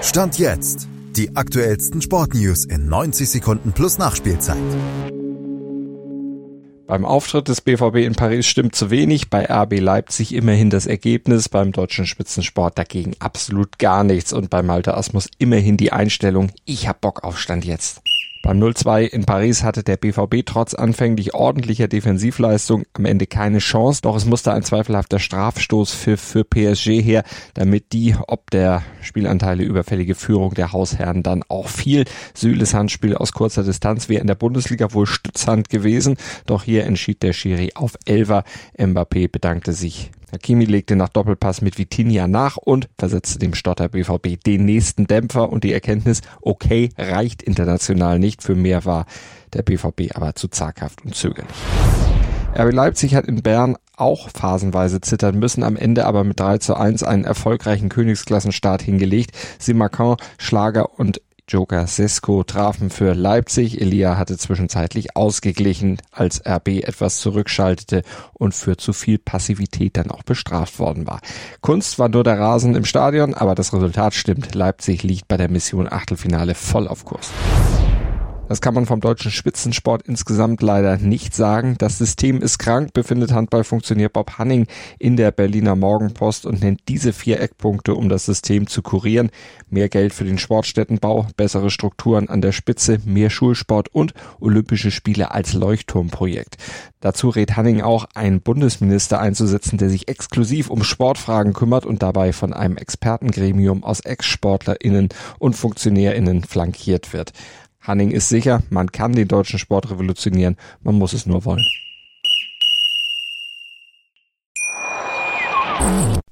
Stand jetzt. Die aktuellsten Sportnews in 90 Sekunden plus Nachspielzeit. Beim Auftritt des BVB in Paris stimmt zu wenig, bei RB Leipzig immerhin das Ergebnis, beim deutschen Spitzensport dagegen absolut gar nichts und bei Malte Asmus immerhin die Einstellung, ich hab Bock auf Stand jetzt. Beim 0-2 in Paris hatte der BVB trotz anfänglich ordentlicher Defensivleistung am Ende keine Chance, doch es musste ein zweifelhafter Strafstoß für, für PSG her, damit die, ob der Spielanteile überfällige Führung der Hausherren dann auch fiel. Süles Handspiel aus kurzer Distanz wäre in der Bundesliga wohl Stützhand gewesen, doch hier entschied der Schiri auf Elver. Mbappé bedankte sich Hakimi legte nach Doppelpass mit Vitinha nach und versetzte dem Stotter BVB den nächsten Dämpfer und die Erkenntnis, okay, reicht international nicht, für mehr war der BVB aber zu zaghaft und zögerlich. RB Leipzig hat in Bern auch phasenweise zittern müssen, am Ende aber mit 3 zu 1 einen erfolgreichen Königsklassenstart hingelegt. Simacan, Schlager und Joker Sesko trafen für Leipzig. Elia hatte zwischenzeitlich ausgeglichen, als RB etwas zurückschaltete und für zu viel Passivität dann auch bestraft worden war. Kunst war nur der Rasen im Stadion, aber das Resultat stimmt. Leipzig liegt bei der Mission Achtelfinale voll auf Kurs. Das kann man vom deutschen Spitzensport insgesamt leider nicht sagen. Das System ist krank, befindet Handballfunktionär Bob Hanning in der Berliner Morgenpost und nennt diese vier Eckpunkte, um das System zu kurieren. Mehr Geld für den Sportstättenbau, bessere Strukturen an der Spitze, mehr Schulsport und Olympische Spiele als Leuchtturmprojekt. Dazu rät Hanning auch, einen Bundesminister einzusetzen, der sich exklusiv um Sportfragen kümmert und dabei von einem Expertengremium aus Ex-SportlerInnen und FunktionärInnen flankiert wird. Hanning ist sicher, man kann den deutschen Sport revolutionieren, man muss es nur wollen.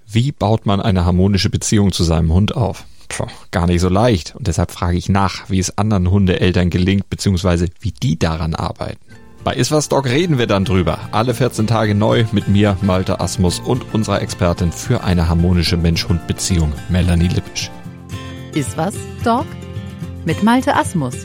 Wie baut man eine harmonische Beziehung zu seinem Hund auf? Puh, gar nicht so leicht. Und deshalb frage ich nach, wie es anderen Hundeeltern gelingt, beziehungsweise wie die daran arbeiten. Bei Iswas Dog reden wir dann drüber. Alle 14 Tage neu mit mir, Malte Asmus und unserer Expertin für eine harmonische Mensch-Hund-Beziehung, Melanie Lippisch. Iswas Dog? Mit Malte Asmus